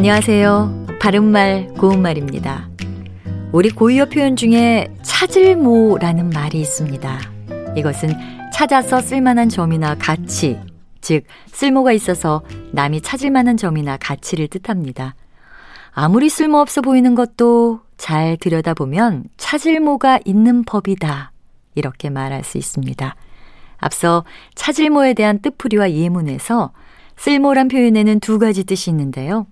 안녕하세요. 바른말 고운말입니다. 우리 고유어 표현 중에 찾을모라는 말이 있습니다. 이것은 찾아서 쓸만한 점이나 가치, 즉 쓸모가 있어서 남이 찾을 만한 점이나 가치를 뜻합니다. 아무리 쓸모없어 보이는 것도 잘 들여다보면 찾을모가 있는 법이다. 이렇게 말할 수 있습니다. 앞서 찾을모에 대한 뜻풀이와 예문에서 쓸모란 표현에는 두 가지 뜻이 있는데요.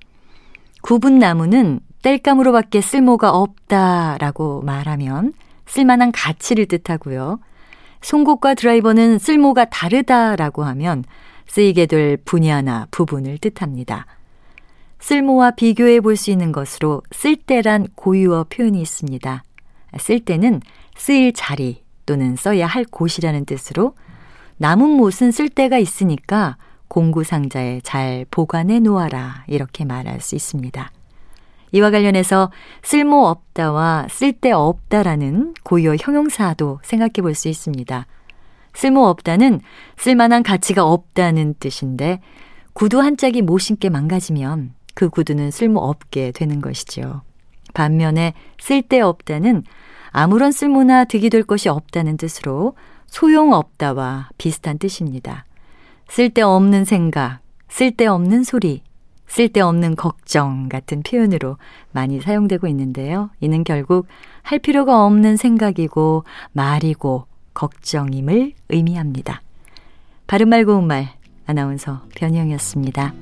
구분 나무는 땔감으로밖에 쓸모가 없다라고 말하면 쓸만한 가치를 뜻하고요. 송곳과 드라이버는 쓸모가 다르다라고 하면 쓰이게 될 분야나 부분을 뜻합니다. 쓸모와 비교해 볼 수 있는 것으로 쓸때란 고유어 표현이 있습니다. 쓸때는 쓰일 자리 또는 써야 할 곳이라는 뜻으로 남은 못은 쓸데가 있으니까 공구 상자에 잘 보관해 놓아라 이렇게 말할 수 있습니다. 이와 관련해서 쓸모없다와 쓸데없다라는 고유어 형용사도 생각해 볼 수 있습니다. 쓸모없다는 쓸만한 가치가 없다는 뜻인데 구두 한 짝이 못 신게 망가지면 그 구두는 쓸모없게 되는 것이죠. 반면에 쓸데없다는 아무런 쓸모나 득이 될 것이 없다는 뜻으로 소용없다와 비슷한 뜻입니다. 쓸데없는 생각, 쓸데없는 소리, 쓸데없는 걱정 같은 표현으로 많이 사용되고 있는데요. 이는 결국 할 필요가 없는 생각이고 말이고 걱정임을 의미합니다. 바른말 고운말 아나운서 변희영이었습니다.